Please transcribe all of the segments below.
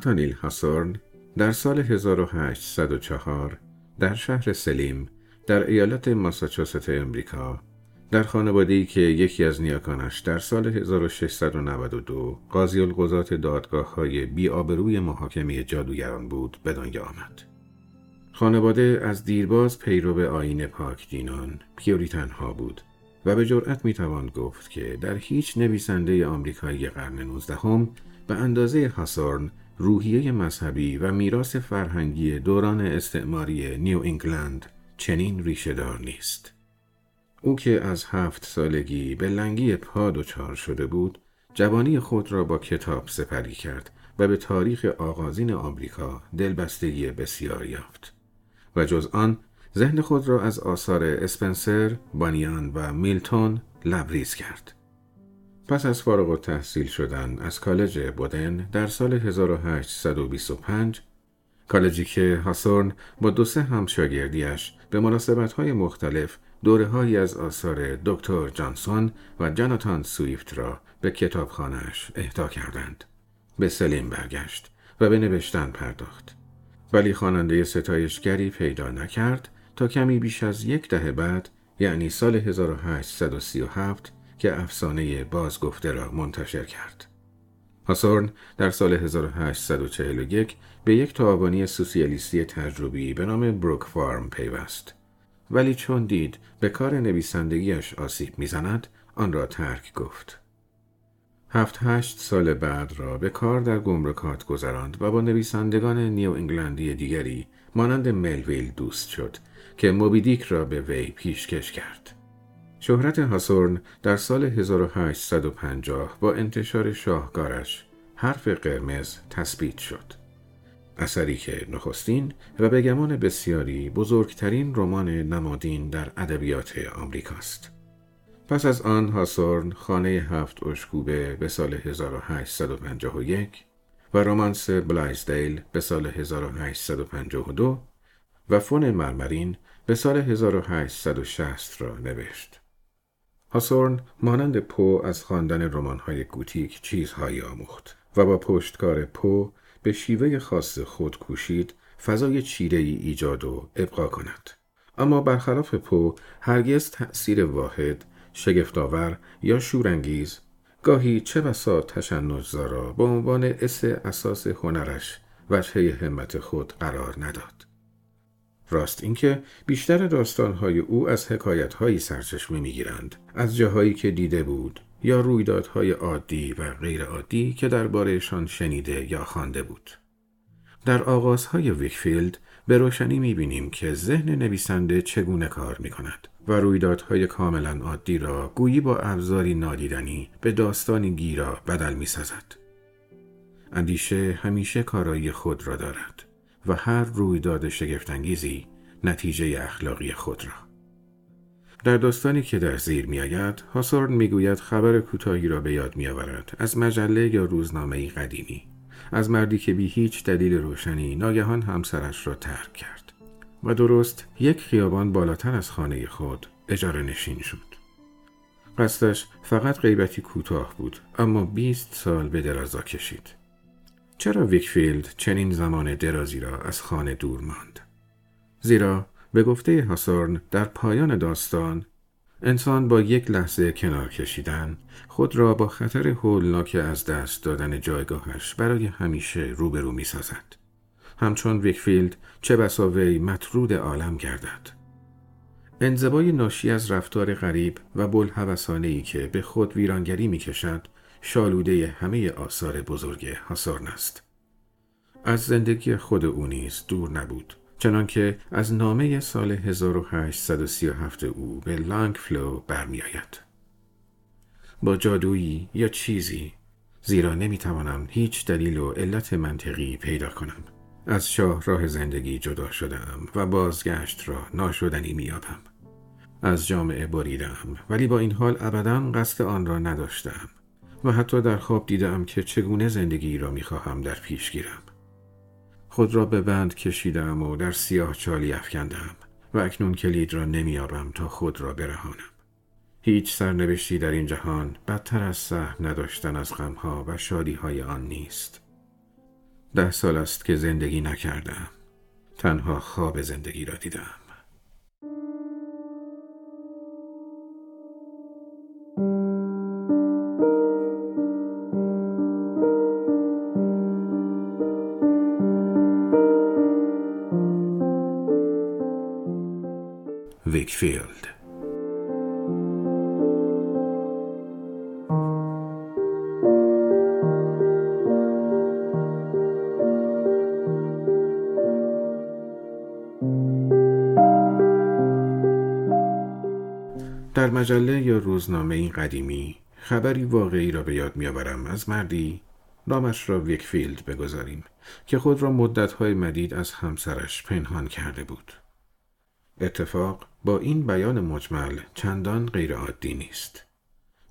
ناتانیل هاسورن در سال 1804 در شهر سلیم در ایالت ماساچوست امریکا در خانواده‌ای که یکی از نیاکانش در سال 1692 قاضی القضات دادگاه های بی آبروی محاکمه جادوگران بود به دنیا آمد. خانواده از دیرباز پیرو آین پاک دینان پیوریتن ها بود و به جرأت می‌توان گفت که در هیچ نویسنده آمریکایی قرن نوزدهم به اندازه هاسورن روحیه مذهبی و میراث فرهنگی دوران استعماری نیو انگلند چنین ریشهدار نیست. او که از هفت سالگی به لنگی پا دچار شده بود، جوانی خود را با کتاب سپری کرد و به تاریخ آغازین آمریکا دلبستگی بسیار یافت. و جز آن ذهن خود را از آثار اسپنسر، بانیان و میلتون لبریز کرد. پس از فارغ تحصیل شدن از کالج بودن در سال 1825 کالجی که هاسورن با دو سه همشاگردیش به مناسبت های مختلف دوره از آثار دکتر جانسون و جاناتان سویفت را به کتابخانهاش اهدا کردند. به سلیم برگشت و به نوشتن پرداخت. ولی خواننده ستایشگری پیدا نکرد تا کمی بیش از یک دهه بعد یعنی سال 1837 که افسانه بازگفته را منتشر کرد. هاسورن در سال 1841 به یک تعاونی سوسیالیستی تجربی به نام بروک فارم پیوست. ولی چون دید به کار نویسندگیش آسیب می‌زند آن را ترک گفت. هفت هشت سال بعد را به کار در گمرکات گذراند و با نویسندگان نیو انگلندی دیگری مانند ملویل دوست شد که موبیدیک را به وی پیشکش کرد. شهرت هاسورن در سال 1850 با انتشار شاهکارش حرف قرمز تثبیت شد. اثری که نخستین و به گمان بسیاری بزرگترین رمان نمادین در ادبیات آمریکاست. پس از آن هاسورن خانه هفت اشکوبه به سال 1851 و رومانس بلایزدیل به سال 1852 و فون مرمرین به سال 1860 را نوشت. هاثورن مانند پو از خواندن رمان‌های گوتیک چیزهایی آموخت و با پشتکار پو به شیوه خاص خود کوشید فضای چیره ای ایجاد و ابقا کند. اما برخلاف پو هرگز تأثیر واحد، شگفتآور یا شورانگیز گاهی چه بسا تشنجزا به عنوان اس اساس هنرش وجهه همت خود قرار نداد. راست اینکه بیشتر داستانهای او از حکایتهایی سرچشمه می‌گیرند از جاهایی که دیده بود یا رویدادهای عادی و غیر عادی که دربارهشان شنیده یا خوانده بود. در آغازهای ویکفیلد به روشنی می‌بینیم که ذهن نویسنده چگونه کار می‌کند و رویدادهای کاملا عادی را گویی با ابزاری نادیدنی به داستانی گیرا بدل می‌سازد. اندیشه همیشه کارایی خود را دارد و هر رویداد شگفتانگیزی نتیجه اخلاقی خود را. در داستانی که در زیر می آید، هاسورن می گوید خبر کوتاهی را به یاد می آورد از مجله یا روزنامه قدیمی از مردی که بی هیچ دلیل روشنی ناگهان همسرش را ترک کرد و درست یک خیابان بالاتر از خانه خود اجاره نشین شد. قصدش فقط غیبتی کوتاه بود اما 20 سال به درازا کشید. چرا ویکفیلد چنین زمان درازی را از خانه دور ماند؟ زیرا به گفته هاثورن در پایان داستان انسان با یک لحظه کنار کشیدن خود را با خطر هولناک از دست دادن جایگاهش برای همیشه روبرو می سازد. همچون ویکفیلد چه بسا وی مطرود عالم گردد. انزبای ناشی از رفتار غریب و بلحوثانه که به خود ویرانگری می کشد شالوده همه آثار بزرگ هاسورن است. از زندگی خود او نیز دور نبود. چنانکه از نامه سال 1837 او به لانگ فلو برمیآید. با جادویی یا چیزی زیرا نمی‌توانم هیچ دلیل و علت منطقی پیدا کنم. از شاه راه زندگی جدا شدم و بازگشت را ناشدنی میابم. از جامعه بریدم ولی با این حال ابدا قصد آن را نداشتم و حتی در خواب دیدم که چگونه زندگی را می‌خواهم در پیش گیرم. خود را به بند کشیدم و در سیاه چالی افکندم و اکنون کلید را نمیابم تا خود را برهانم. هیچ سرنوشتی در این جهان بدتر از سهم نداشتن از غمها و شادیهای آن نیست. ده سال است که زندگی نکردم تنها خواب زندگی را دیدم ویکفیلد در مجله یا روزنامه این قدیمی خبری واقعی را به یاد میآورم. از مردی نامش را ویکفیلد بگذاریم که خود را مدتهای مدید از همسرش پنهان کرده بود. اتفاق با این بیان مجمل چندان غیرعادی نیست.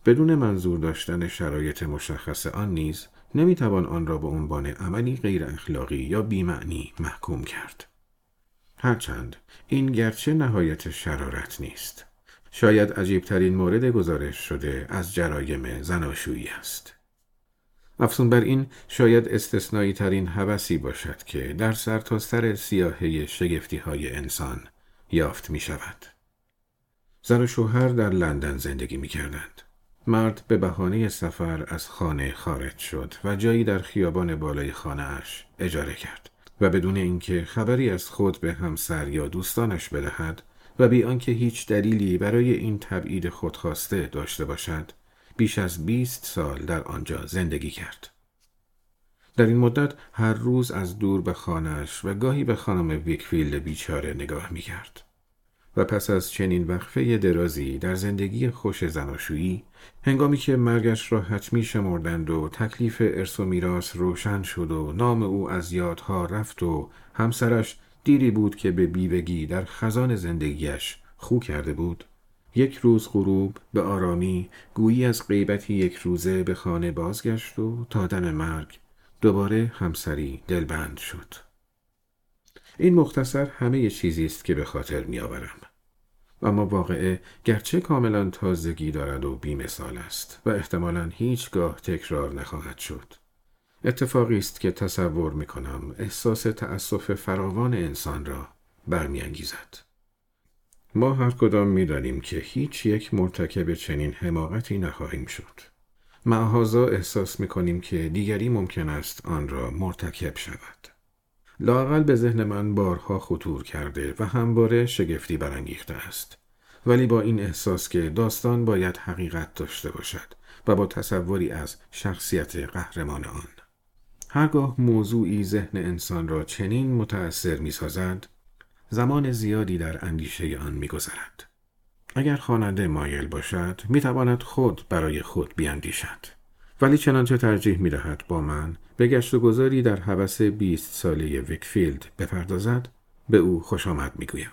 بدون منظور داشتن شرایط مشخص آن نیز نمی‌توان آن را به عنوان عملی غیر اخلاقی یا بیمعنی محکوم کرد. هرچند این گرچه نهایت شرارت نیست. شاید عجیبترین مورد گزارش شده از جرایم زناشویی است. افزون بر این شاید استثنایی ترین باشد که در سرتاسر سر سیاهه شگفتی های انسان یافت می شود. زن و شوهر در لندن زندگی می کردند. مرد به بهانه سفر از خانه خارج شد و جایی در خیابان بالای خانه اش اجاره کرد و بدون اینکه خبری از خود به همسر یا دوستانش بدهد و بی آنکه هیچ دلیلی برای این تبعید خودخواسته داشته باشد بیش از بیست سال در آنجا زندگی کرد. در این مدت هر روز از دور به خانهش و گاهی به خانم ویکفیلد بیچاره نگاه می کرد. و پس از چنین وقفه درازی در زندگی خوش زناشویی هنگامی که مرگش را حتمی شمردند و تکلیف ارث و میراث روشن شد و نام او از یادها رفت و همسرش دیری بود که به بیوگی در خزان زندگیش خو کرده بود یک روز غروب به آرامی گویی از غیبتی یک روزه به خانه بازگشت و تا دم مرگ دوباره همسری دلبند شد این مختصر همه چیزی است که به خاطر میآورم اما واقعه گرچه کاملا تازگی دارد و بیمثال است و احتمالا هیچگاه تکرار نخواهد شد اتفاقی است که تصور می کنم احساس تأسف فراوان انسان را برمیانگیزد. ما هر کدام می دانیم که هیچ یک مرتکب چنین حماقتی نخواهیم شد. معهازا احساس می کنیم که دیگری ممکن است آن را مرتکب شود. لاقل به ذهن من بارها خطور کرده و همواره شگفتی برانگیخته است. ولی با این احساس که داستان باید حقیقت داشته باشد و با تصوری از شخصیت قهرمان آن. هرگاه موضوعی ذهن انسان را چنین متأثر می سازد، زمان زیادی در اندیشه آن می گذرد. اگر خواننده مایل باشد می تواند خود برای خود بیاندیشد ولی چنانچه ترجیح می دهد با من به گشت و گذاری در حوث بیست ساله ویکفیلد بپردازد به او خوش آمد می گویم.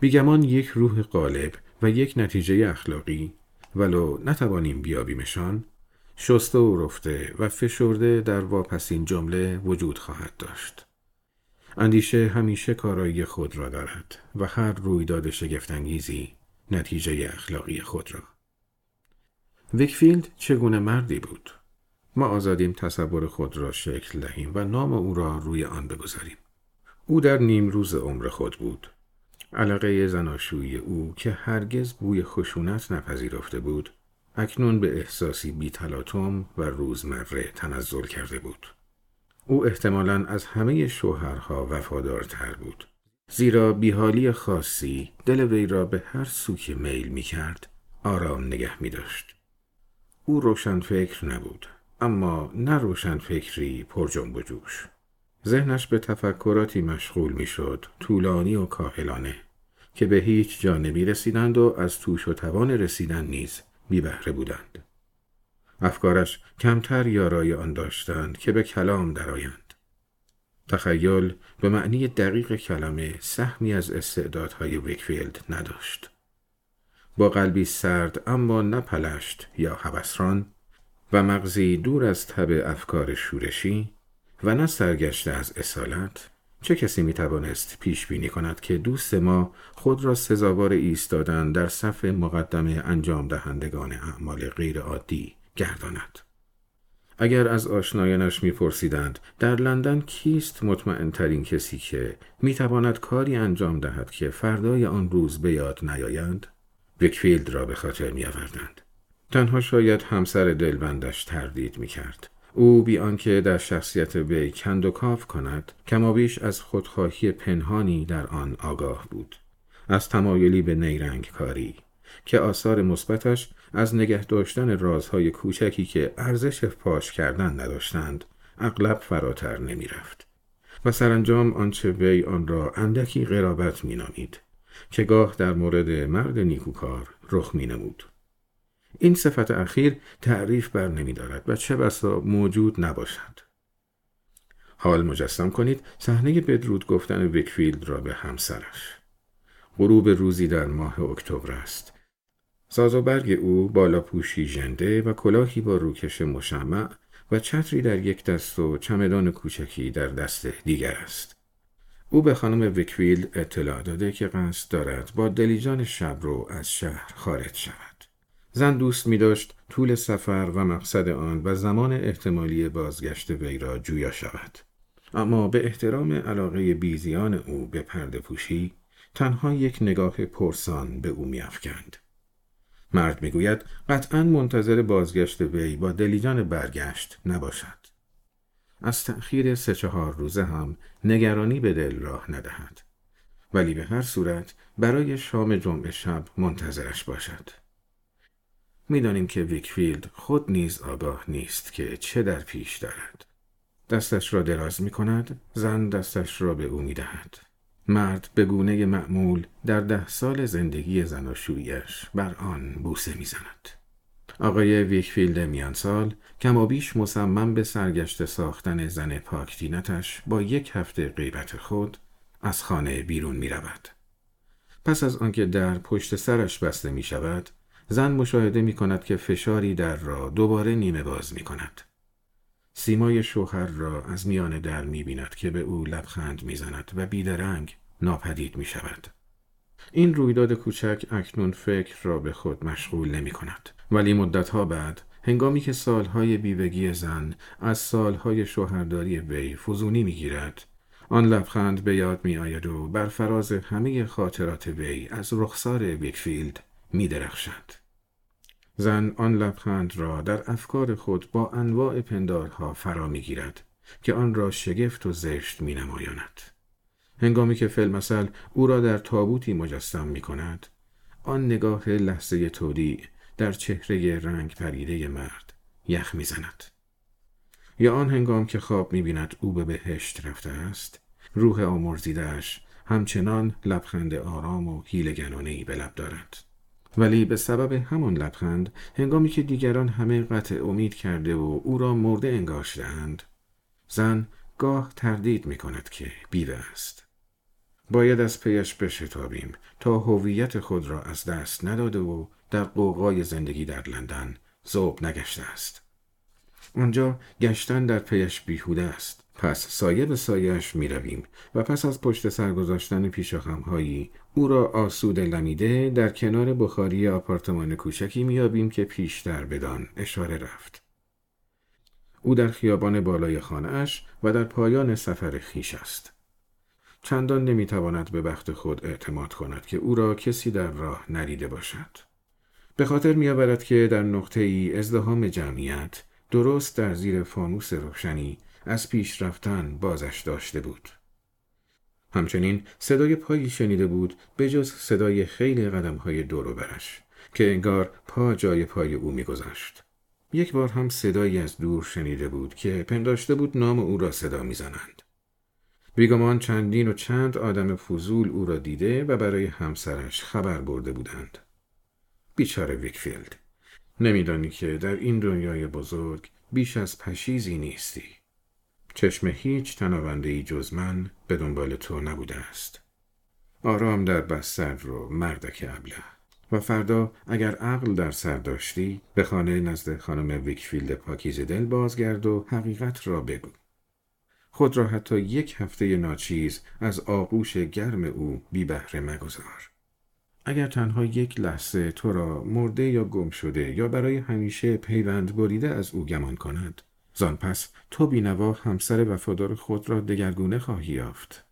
بیگمان یک روح غالب و یک نتیجه اخلاقی ولو نتوانیم بیابیمشان شسته و رفته و فشرده در واپسین جمله وجود خواهد داشت. اندیشه همیشه کارایی خود را دارد و هر رویداد شگفتانگیزی نتیجه اخلاقی خود را. ویکفیلد چگونه مردی بود؟ ما آزادیم تصور خود را شکل دهیم و نام او را روی آن بگذاریم. او در نیم روز عمر خود بود. علاقه زناشویی او که هرگز بوی خشونت نپذیرفته بود اکنون به احساسی بی و روزمره تنزل کرده بود. او احتمالا از همه شوهرها وفادارتر بود. زیرا بیحالی خاصی دل وی را به هر سو که میل می کرد آرام نگه می داشت. او روشن فکر نبود اما نه روشن فکری پر جنب و جوش. ذهنش به تفکراتی مشغول می شد طولانی و کاهلانه که به هیچ جا نمی رسیدند و از توش و توان رسیدن نیز بی بودند. افکارش کمتر یارای آن داشتند که به کلام درآیند. تخیل به معنی دقیق کلمه سهمی از استعدادهای ویکفیلد نداشت. با قلبی سرد اما نپلشت یا هوسران و مغزی دور از تب افکار شورشی و نه سرگشته از اصالت چه کسی می توانست پیش بینی کند که دوست ما خود را سزاوار ایستادن در صف مقدم انجام دهندگان اعمال غیر عادی گرداند. اگر از آشنایانش میپرسیدند در لندن کیست مطمئن ترین کسی که می‌تواند کاری انجام دهد که فردای آن روز به یاد نیایند؟ ویکفیلد را به خاطر میآوردند. تنها شاید همسر دلبندش تردید می‌کرد. او بی آنکه در شخصیت وی کند و کاو کند کمابیش از خودخواهی پنهانی در آن آگاه بود. از تمایلی به نیرنگ کاری که آثار مثبتش از نگه داشتن رازهای کوچکی که ارزش فاش کردن نداشتند اغلب فراتر نمی رفت. و سرانجام آنچه وی آن را اندکی غرابت می نامید که گاه در مورد مرد نیکوکار رخ می نمود. این صفت اخیر تعریف بر نمی دارد و چه بسا موجود نباشد. حال مجسم کنید صحنه بدرود گفتن ویکفیلد را به همسرش. غروب روزی در ماه اکتبر است. ساز و برگ او بالا پوشی ژنده و کلاهی با روکش مشمع و چتری در یک دست و چمدان کوچکی در دست دیگر است. او به خانم ویکویل اطلاع داده که قصد دارد با دلیجان شب رو از شهر خارج شود. زن دوست می داشت طول سفر و مقصد آن و زمان احتمالی بازگشت وی را جویا شود. اما به احترام علاقه بیزیان او به پرده پوشی تنها یک نگاه پرسان به او میافکند. مرد می‌گوید قطعا منتظر بازگشت وی با دلیجان برگشت نباشد. از تأخیر سه چهار روزه هم نگرانی به دل راه ندهد. ولی به هر صورت برای شام جمعه شب منتظرش باشد. می‌دانیم که ویکفیلد خود نیز آگاه نیست که چه در پیش دارد. دستش را دراز می کند، زن دستش را به او می دهد. مرد به گونه معمول در ده سال زندگی زناشویش بر آن بوسه می‌زند. آقای ویکفیلد میان سال کمابیش مصمم به سرگشته ساختن زن پاک‌طینتش با یک هفته غیبت خود از خانه بیرون می رود. پس از آنکه در پشت سرش بسته می شود، زن مشاهده می کند که فشاری در را دوباره نیمه باز می کند. سیمای شوهر را از میان در می بیند که به او لبخند می زند و بیدرنگ ناپدید می شود. این رویداد کوچک اکنون فکر را به خود مشغول نمی کند. ولی مدتها بعد هنگامی که سالهای بیوگی زن از سالهای شوهرداری وی فزونی می گیرد آن لبخند به یاد می آید و بر فراز همه خاطرات وی از رخسار ویکفیلد می درخشد. زن آن لبخند را در افکار خود با انواع پندارها فرا می گیرد که آن را شگفت و زشت می نمایاند. هنگامی که فیلمسل او را در تابوتی مجسم می کند آن نگاه لحظه تودی در چهره رنگ پریده مرد یخ می زند. یا آن هنگام که خواب می بیند او به بهشت رفته است روح آمرزیدهش همچنان لبخند آرام و هیلگنانهای به لب دارد. ولی به سبب همان لبخند هنگامی که دیگران همه قطع امید کرده و او را مرده انگاشتهاند زن گاه تردید می کند که بیوه است. باید از پیش بشتابیم تا هویت خود را از دست نداده و در قوقای زندگی در لندن زوب نگشته است. آنجا گشتن در پیش بیهوده است. پس سایه به سایش می رویم و پس از پشت سر گذاشتن پیشاخمهایی او را آسود لمیده در کنار بخاری آپارتمان کوچکی میابیم که پیشتر بدان اشاره رفت. او در خیابان بالای خانهاش و در پایان سفر خیش است. چندان نمی‌تواند به بخت خود اعتماد کند که او را کسی در راه نریده باشد. به خاطر میآورد که در نقطه ای ازدهام جمعیت درست در زیر فانوس روشنی از پیش رفتن بازش داشته بود. همچنین صدای پایی شنیده بود به جز صدای خیلی قدم های دور برش که انگار پا جای پای او میگذاشت. یک بار هم صدایی از دور شنیده بود که پنداشته بود نام او را صدا می‌زنند. بیگمان چندین و چند آدم فضول او را دیده و برای همسرش خبر برده بودند. بیچاره ویکفیلد نمیدانی که در این دنیای بزرگ بیش از پشیزی نیستی. چشم هیچ تنابنده جز من به دنبال تو نبوده است. آرام در بستر رو مردک ابله و فردا اگر عقل در سر داشتی به خانه نزد خانم ویکفیلد پاکیزه دل بازگرد و حقیقت را بگو. خود را حتی یک هفته ناچیز از آغوش گرم او بی بهره مگذار. اگر تنها یک لحظه تو را مرده یا گم شده یا برای همیشه پیوند بریده از او گمان کند زان پس تو بینوا همسر وفادار خود را دگرگونه خواهی یافت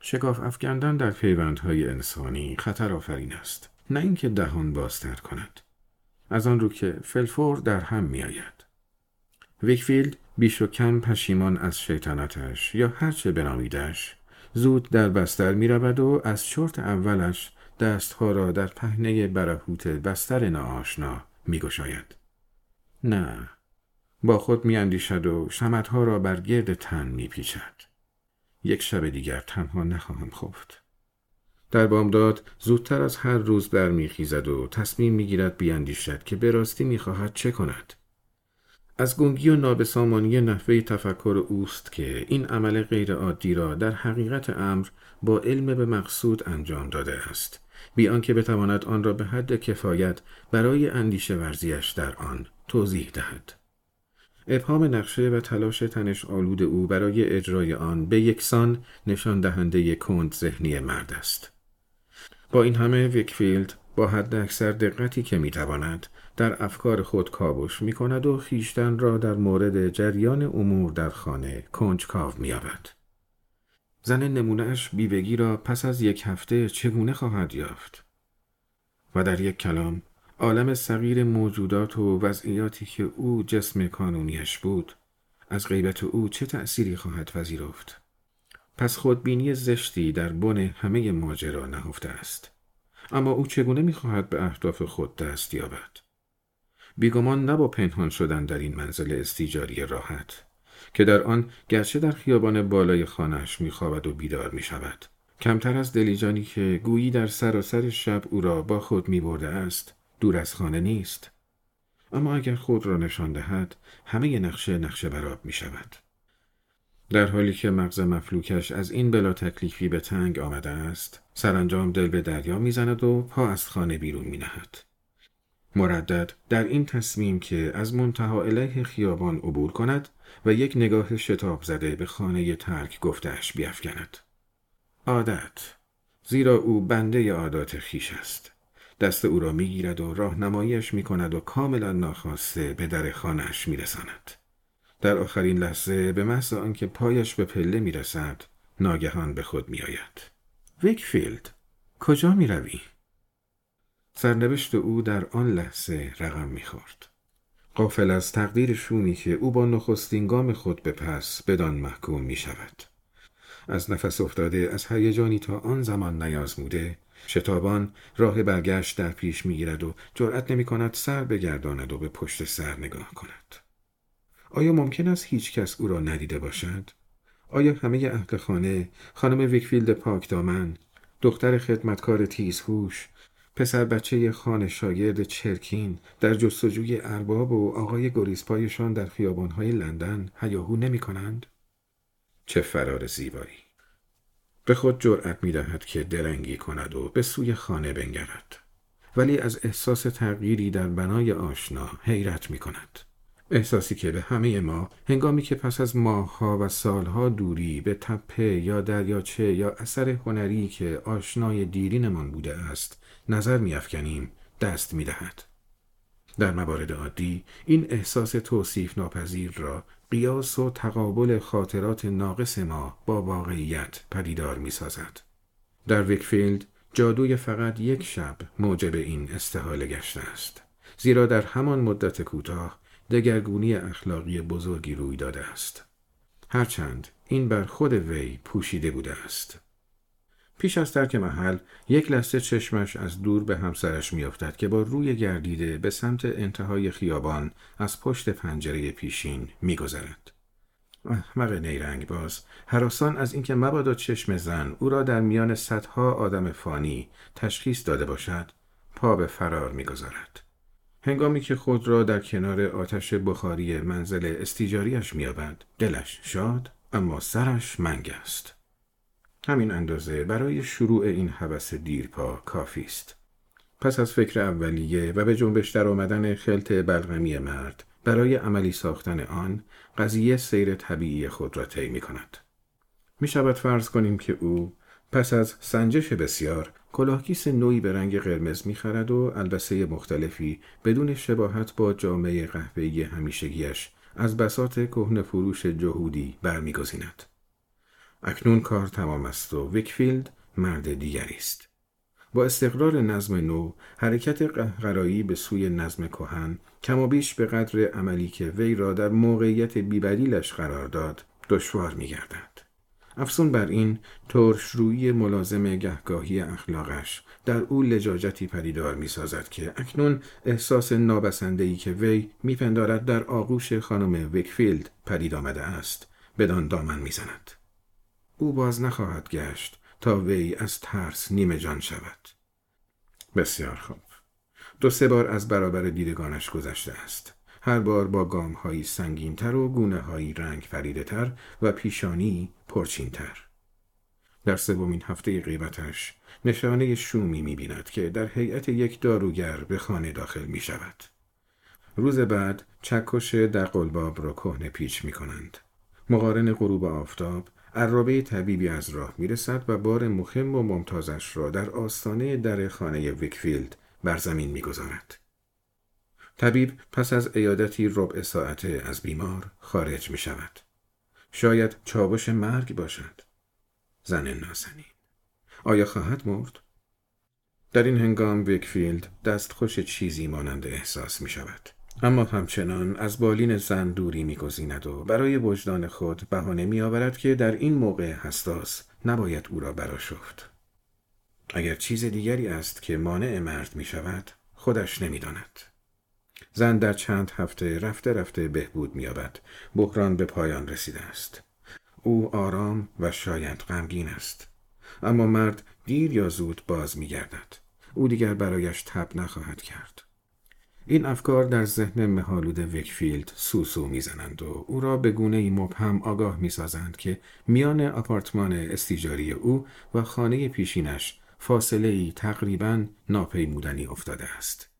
شکاف افکندن در پیوندهای انسانی خطر آفرین است نه اینکه دهان بازتر کند از آن رو که فی‌الفور در هم می آید. ویکفیلد بیش و کم پشیمان از شیطنتش یا هرچه بنامیدش زود در بستر می رود و از چرت اولش دستها را در پهنه برهوت بستر ناآشنا می گشاید. نه با خود می اندیشد و شمدها را بر گرد تن می پیچد. یک شب دیگر تنها نخواهم خفت. در بامداد زودتر از هر روز برمیخیزد و تصمیم می‌گیرد بیاندیشد که به راستی می‌خواهد چه کند از گنگی و نابسامانی نحوه تفکر اوست که این عمل غیرعادی را در حقیقت امر با علم به مقصود انجام داده است بی آنکه بتواند آن را به حد کفایت برای اندیشه ورزیش در آن توضیح دهد ابهام نقشه و تلاش تنش آلود او برای اجرای آن به یکسان نشان دهنده کند ذهنی مرد است با این همه ویکفیلد با حد اکثر دقتی که می‌تواند در افکار خود کابش می کند و خیشتن را در مورد جریان امور در خانه کنجکاو می زن نمونهش بیوگی را پس از یک هفته چگونه خواهد یافت؟ و در یک کلام عالم صغیر موجودات و وضعیاتی که او جسم کانونیش بود از غیبت او چه تأثیری خواهد پذیرفت؟ پس خودبینی زشتی در بن همه ماجرا نهفته است. اما او چگونه می‌خواهد به اهداف خود دست یابد؟ بیگمان نه با پنهان شدن در این منزل استیجاری راحت که در آن گرچه در خیابان بالای خانهاش میخوابد و بیدار می‌شود. کمتر از دلیجانی که گویی در سراسر شب او را با خود میبرده است دور از خانه نیست اما اگر خود را نشان دهد همه نقشه نقشه براب می شود. در حالی که مغز مفلوکش از این بلا تکلیفی به تنگ آمده است سرانجام دل به دریا می‌زند و پا از خانه بیرون می نهد. مردد در این تصمیم که از منتها علیه خیابان عبور کند و یک نگاه شتاب زده به خانه ترک گفتهش بیافکند. عادت زیرا او بنده عادات خیش است. دست او را می‌گیرد و راهنماییش می کند و کاملا ناخواسته به در خانهاش می رساند. در آخرین لحظه به محض آنکه پایش به پله می رسد ناگهان به خود می آید. ویکفیلد کجا می روی؟ سرنوشت او در آن لحظه رقم می خورد. قافل از تقدیر شومی که او با نخستین گام خود به پس بدان محکوم می شود. از نفس افتاده از هیجانی تا آن زمان نیازموده شتابان راه برگشت در پیش می گیرد و جرأت نمی کند سر بگرداند و به پشت سر نگاه کند. آیا ممکن است هیچ کس او را ندیده باشد؟ آیا همه اهل خانه، خانم ویکفیلد پاک دامن، دختر خدمتکار تیزهوش، پسر بچه خانه شاگرد چرکین در جستجوی ارباب و آقای گریزپایشان در خیابانهای لندن هیاهو نمی کنند؟ چه فرار زیبایی! به خود جرأت می دهد که درنگی کند و به سوی خانه بنگرد. ولی از احساس تغییری در بنای آشنا حیرت می کند. احساسی که به همه ما هنگامی که پس از ماهها و سالها دوری به تپه یا دریاچه یا اثر هنری که آشنای دیرینمان بوده است نظر میافکنیم دست می‌دهد در موارد عادی این احساس توصیف ناپذیر را قیاس و تقابل خاطرات ناقص ما با واقعیت پدیدار می سازد. در ویکفیلد جادوی فقط یک شب موجب این استحاله گشته است. زیرا در همان مدت کوتاه دگرگونی اخلاقی بزرگی روی داده است. هرچند این بر خود وی پوشیده بوده است. پیش از ترک محل یک لحظه چشمش از دور به همسرش میافتد که با روی گردیده به سمت انتهای خیابان از پشت پنجره پیشین میگذرد. احمق نیرنگ باز حراسان از اینکه مبادا چشم زن او را در میان صدها آدم فانی تشخیص داده باشد پا به فرار می‌گذارد هنگامی که خود را در کنار آتش بخاری منزل استیجاریش میابد دلش شاد اما سرش منگ است همین اندازه برای شروع این حوث دیرپا کافی است پس از فکر اولیه و به جنبش در آمدن خلط بلغمی مرد برای عملی ساختن آن قضیه سیر طبیعی خود را طی می کند. می شود فرض کنیم که او پس از سنجش بسیار کلاهکیس نوعی به رنگ قرمز می‌خرد و البسه مختلفی بدون شباهت با جامعه قهوه‌ای همیشگیش از بسات کهن فروش جهودی برمیگزیند. اکنون کار تمام است و ویکفیلد مرد دیگری است. با استقرار نظم نو حرکت قهقرایی به سوی نظم کهن کم و بیش به قدر عملی که وی را در موقعیت بیبدیلش قرار داد دشوار می گردد. افزون بر این ترشرویی ملازم گهگاهی اخلاقش در او لجاجتی پدیدار می سازد که اکنون احساس نابسنده که وی میپندارد در آغوش خانم ویکفیلد پدید آمده است بدان دامن می‌زند. او باز نخواهد گشت تا وی از ترس نیمه جان شود. بسیار خوب. دو سه بار از برابر دیدگانش گذشته است. هر بار با گام هایی سنگین تر و گونه هایی رنگ فریده تر و پیشانی پرچین تر. در سومین هفته غیبتش نشانه شومی می بیند که در هیئت یک داروگر به خانه داخل می شود. روز بعد چکش در قلباب را کهنه پیچ می کنند. مقارن غروب آفتاب عرابه طبیبی از راه می رسد و بار مهم و ممتازش را در آستانه در خانه ویکفیلد بر زمین می گذارد. طبیب پس از ایادتی ربع ساعته از بیمار خارج می شود. شاید چابش مرگ باشد. زن نازنین. آیا خواهد مرد؟ در این هنگام ویکفیلد دستخوش چیزی مانند احساس می شود. اما همچنان از بالین زن دوری میگزیند و برای وجدان خود بهانه میآورد که در این موقع حساس نباید او را براشفت. اگر چیز دیگری است که مانع مرد می شود خودش نمی‌داند. زن در چند هفته رفته رفته بهبود مییابد. بحران به پایان رسیده است. او آرام و شاید غمگین است. اما مرد دیر یا زود باز میگردد. او دیگر برایش تب نخواهد کرد. این افکار در ذهن مهالود ویکفیلد سوسو می‌زنند و او را به گونه ای مبهم آگاه می‌سازند که میان آپارتمان استیجاری او و خانه پیشینش فاصله ای تقریبا ناپیمودنی افتاده است.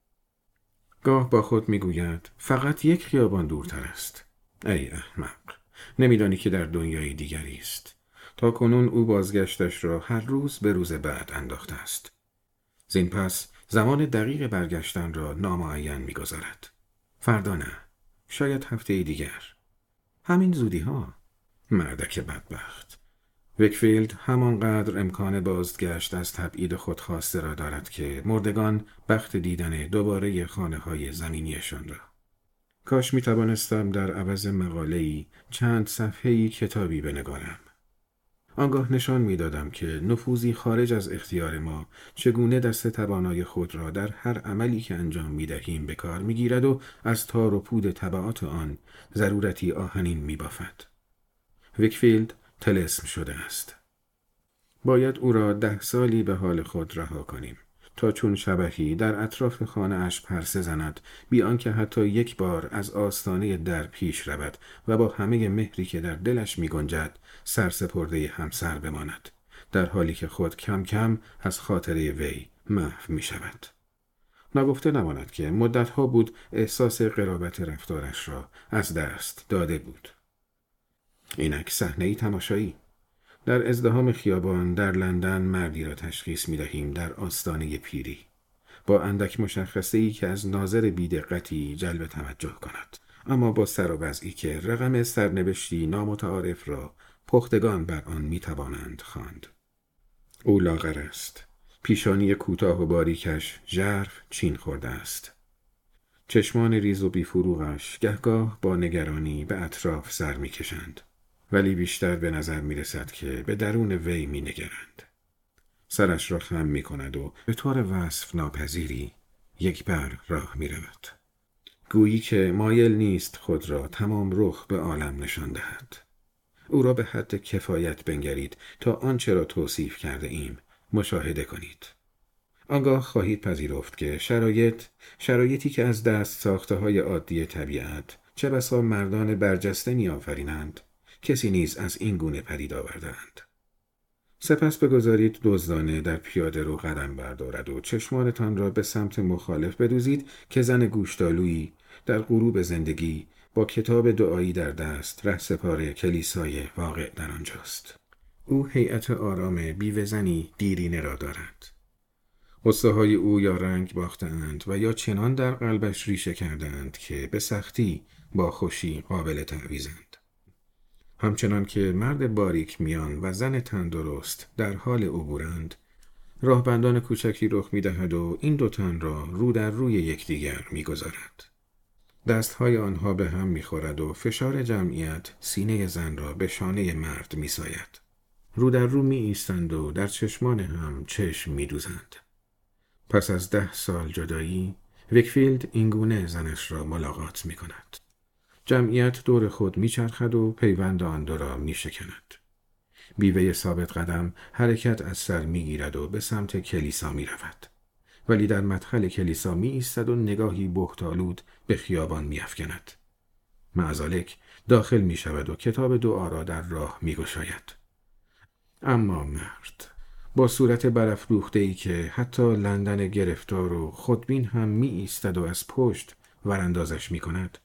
گاه با خود می‌گوید فقط یک خیابان دورتر است. ای احمق نمیدانی که در دنیای دیگری است. تا کنون او بازگشتش را هر روز به روز بعد انداخته است. زین پس زمان دقیق برگشتن را نامعین می‌گذارد. فردا نه. شاید هفته دیگر. همین زودی ها. مردک بدبخت. ویکفیلد همانقدر امکان بازگشت از تبعید خود خواسته را دارد که مردگان بخت دیدن دوباره خانه های زمینیشان را. کاش می توانستم در عوض مقاله‌ای چند صفحه‌ای کتابی بنگارم. آنگاه نشان می‌دادم که نفوذی خارج از اختیار ما چگونه دست توانای خود را در هر عملی که انجام می دهیم به کار می گیرد و از تار و پود طبعات آن ضرورتی آهنین می بافد. ویکفیلد تلسم شده است. باید او را ده سالی به حال خود رها کنیم تا چون شبهی در اطراف خانه اش پرسه زند بی آنکه حتی یک بار از آستانه در پیش رود و با همه مهری که در دلش می گنجد سرسپرده همسر بماند در حالی که خود کم کم از خاطره وی محو می شود. نگفته نماند که مدتها بود احساس قرابت رفتارش را از دست داده بود. اینک صحنه تماشایی در ازدهام خیابان در لندن مردی را تشخیص می دهیم در آستانه پیری با اندک مشخصه ای که از ناظر بیدقتی جلب توجه کند اما با سر و وضعی که رقم سرنوشتی نامتعارف را پختگان بر آن می توانند خواند. او لاغر است. پیشانی کوتاه و باریکش ژرف چین خورده است. چشمان ریز و بیفروغش گهگاه با نگرانی به اطراف سر می‌کشند. ولی بیشتر به نظر می رسد که به درون وی می نگرند. سرش را خم می کند و به طور وصف ناپذیری یک بر راه می رود. گویی که مایل نیست خود را تمام رخ به عالم نشان دهد. او را به حد کفایت بنگرید تا آنچه را توصیف کرده ایم مشاهده کنید. آنگاه خواهید پذیرفت که شرایط شرایطی که از دست ساخته های عادی طبیعت چه بسا مردان برجسته می آفرینند کسی نیز از این گونه پدید آوردند. سپس بگذارید دزدانه در پیاده رو قدم بردارد و چشمانتان را به سمت مخالف بدوزید که زن گوشتالویی در غروب زندگی با کتاب دعایی در دست ره سپاره کلیسای واقع در آنجاست. او هیئت آرام بیوزنی دیرینه را دارد. قصه های او یا رنگ باختند و یا چنان در قلبش ریشه کردند که به سختی با خوشی قابل تعویزند. همچنان که مرد باریک میان و زن تندرست در حال عبورند راهبندان کوچکی رخ می‌دهد و این دو تن را رو در روی یکدیگر می‌گذارد. دستهای آنها به هم می‌خورد و فشار جمعیت سینه زن را به شانه مرد میساید. رو در رو می ایستند و در چشمان هم چشم می دوزند. پس از ده سال جدایی ویکفیلد اینگونه زنش را ملاقات می کند. جمعیت دور خود می چرخد و پیوند آن دو را می شکند. بیوه ثابت قدم حرکت از سر می گیرد و به سمت کلیسا می رود. ولی در مدخل کلیسا می ایستد و نگاهی بختالود به خیابان می افکند. معزالک داخل می شود و کتاب دعا را در راه می گشاید. اما مرد با صورت برافروخته ای که حتی لندن گرفتار و خودبین هم می ایستد و از پشت وراندازش می کند.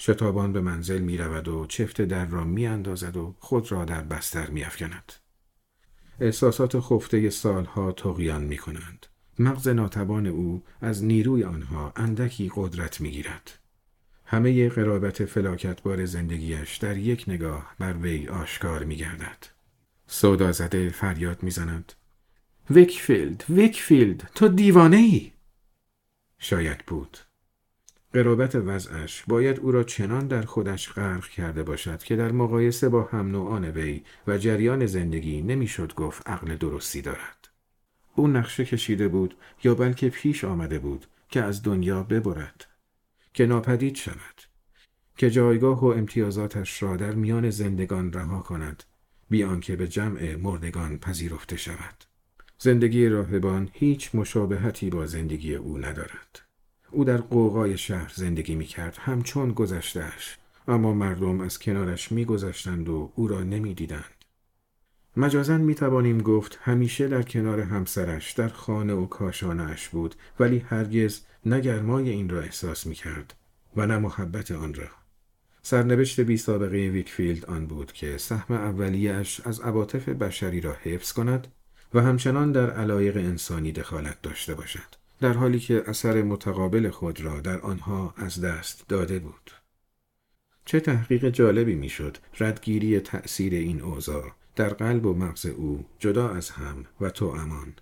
شتابان به منزل می رود و چفت در را می اندازد و خود را در بستر می افکند. احساسات خفته سالها تقیان می کنند. مغز ناتبان او از نیروی آنها اندکی قدرت می گیرد. همه قرابت فلاکتبار زندگیش در یک نگاه بر وی آشکار می گردد. سودا زده فریاد می‌زند ویکفیلد ویکفیلد تو دیوانه ای شاید بود غرابت وضعش باید او را چنان در خودش غرق کرده باشد که در مقایسه با هم نوعان وی و جریان زندگی نمی‌شد گفت عقل درستی دارد او نقشه کشیده بود یا بلکه پیش آمده بود که از دنیا ببرد که ناپدید شود که جایگاه و امتیازاتش را در میان زندگان رها کند بیان که به جمع مردگان پذیرفته شود. زندگی راهبان هیچ مشابهتی با زندگی او ندارد. او در قوقای شهر زندگی می کرد همچون گذشتهش اما مردم از کنارش می گذشتند و او را نمی دیدند. مجازن می توانیم گفت همیشه در کنار همسرش در خانه و کاشانش بود ولی هرگز نگرمای این را احساس می کرد و نه محبت آن را. سرنوشت بی سابقه ویکفیلد آن بود که سهم اولیش از عواطف بشری را حفظ کند و همچنان در علایق انسانی دخالت داشته باشد در حالی که اثر متقابل خود را در آنها از دست داده بود چه تحقیق جالبی می‌شد ردگیری تأثیر این اوضاع در قلب و مغز او جدا از هم و تو امان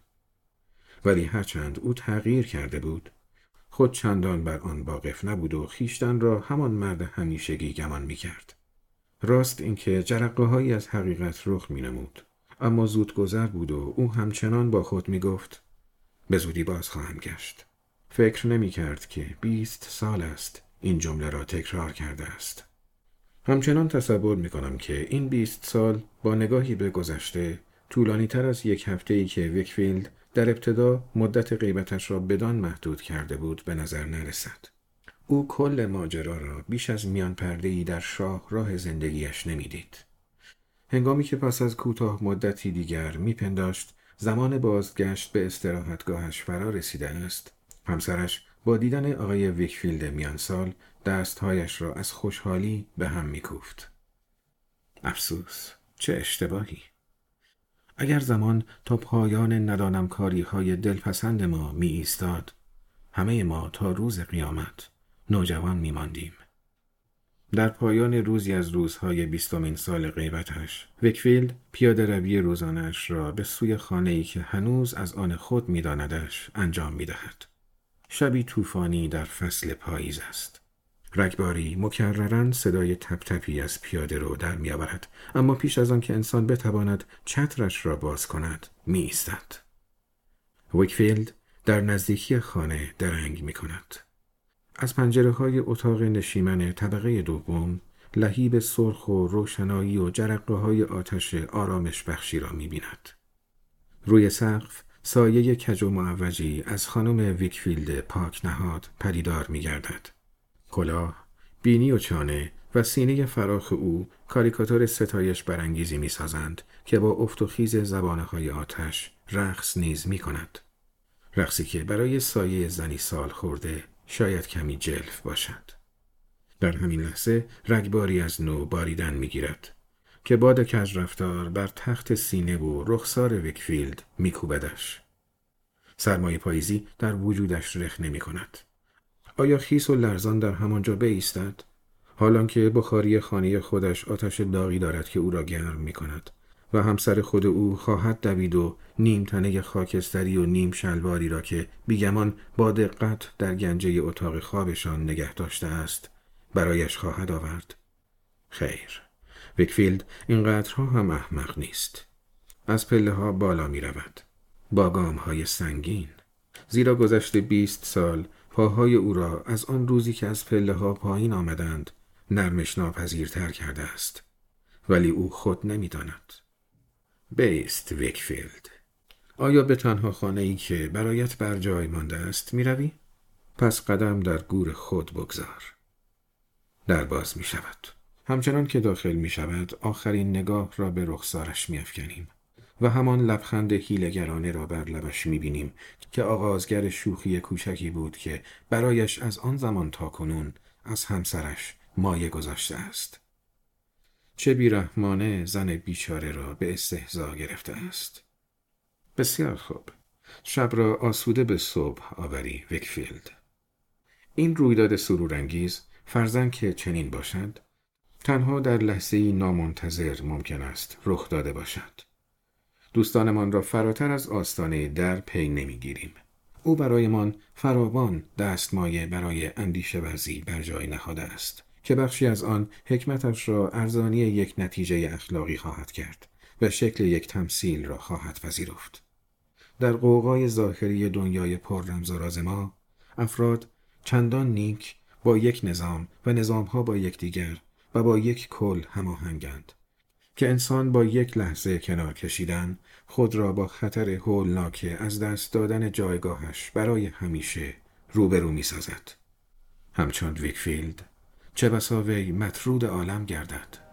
ولی هرچند او تغییر کرده بود خود چندان بر آن واقف نبود و خیشتن را همان مرد همیشگی گمان می کرد. راست اینکه جرقه هایی از حقیقت رخ می نمود. اما زود گذر بود و او همچنان با خود می گفت به زودی باز خواهم گشت. فکر نمی کرد که بیست سال است این جمله را تکرار کرده است. همچنان تصور می کنم که این بیست سال با نگاهی به گذشته طولانی تر از یک هفته ای که ویکفیلد در ابتدا مدت غیبتش را بدان محدود کرده بود به نظر نرسد. او کل ماجرا را بیش از میان پرده ای در شاه راه زندگیش نمی‌دید. هنگامی که پس از کوتاه مدتی دیگر میپنداشت زمان بازگشت به استراحتگاهش فرا رسیده است. همسرش با دیدن آقای ویکفیلد میانسال دستهایش را از خوشحالی به هم میکوفت. افسوس چه اشتباهی. اگر زمان تا پایان ندانم کاری های دلپسند ما می ایستاد همه ما تا روز قیامت نوجوان می ماندیم. در پایان روزی از روزهای بیستمین سال غیبتش ویکفیلد پیاده روی روزانش را به سوی خانه ای که هنوز از آن خود میداندش انجام می دهد. شبی طوفانی در فصل پاییز است. رگباری مکرراً صدای تپ تپی از پیاده رو در میآورد اما پیش از آن که انسان بتواند چترش را باز کند می ایستد. ویکفیلد در نزدیکی خانه درنگ می کند. از پنجره های اتاق نشیمن طبقه دوم لهیب سرخ و روشنایی و جرقه های آتش آرامش بخشی را می بیند. روی سقف سایه کج و معوجی از خانم ویکفیلد پاک نهاد پدیدار می گردد. کلاه، بینی و چانه و سینه فراخ او کاریکاتور ستایش برانگیزی می سازند که با افت و خیز زبانه های آتش رقص نیز می کند. رقصی که برای سایه زنی سال خورده شاید کمی جلف باشد. در همین لحظه رگباری از نو باریدن می گیرد که باد کج رفتار بر تخت سینه و رخسار ویکفیلد می کوبدش. سرمایه پاییزی در وجودش رخ نمی کند. آیا خیس و لرزان در همانجا؟ حالان که بخاری خانه خودش آتش داغی دارد که او را گرم می کند و همسر خود او خواهد دوید و نیم تنه خاکستری و نیم شلواری را که بیگمان با دقت در گنجه اتاق خوابشان نگه داشته است برایش خواهد آورد. خیر. ویکفیلد اینقدرها هم احمق نیست. از پله ها بالا می رود. با گام های سنگین. زیرا گذشته بیست سال پاهای او را از آن روزی که از پله ها پایین آمدند نرمش ناپذیرتر کرده است. ولی او خود نمی‌داند. بیست ویکفیلد آیا به تنها خانه ای که برایت بر جای مانده است می روی؟ پس قدم در گور خود بگذار در باز می شود همچنان که داخل می شود آخرین نگاه را به رخسارش می افکنیم. و همان لبخند هیلگرانه را بر لبش می بینیم که آغازگر شوخی کوچکی بود که برایش از آن زمان تا کنون از همسرش مایه گذاشته است. چه بیرحمانه زن بیچاره را به استهزا گرفته است. بسیار خوب. شب را آسوده به صبح آوری ویکفیلد. این رویداد سرورانگیز فرزن که چنین باشد تنها در لحظه نامنتظر ممکن است رخ داده باشد. دوستانمان را فراتر از آستانه در پی نمی‌گیریم. او برایمان فراوان دستمایه برای اندیشه ورزی بر جای نهاده است که بخشی از آن حکمتش را ارزانی یک نتیجه اخلاقی خواهد کرد و شکل یک تمثیل را خواهد پذیرفت. در قوقای ظاهری دنیای پر رمز و راز ما افراد چندان نیک با یک نظام و نظامها با یکدیگر و با یک کل هماهنگند که انسان با یک لحظه کنار کشیدن خود را با خطر هولناک از دست دادن جایگاهش برای همیشه روبرو می سازد. همچون ویکفیلد چه بسا وی مطرود عالم گردد.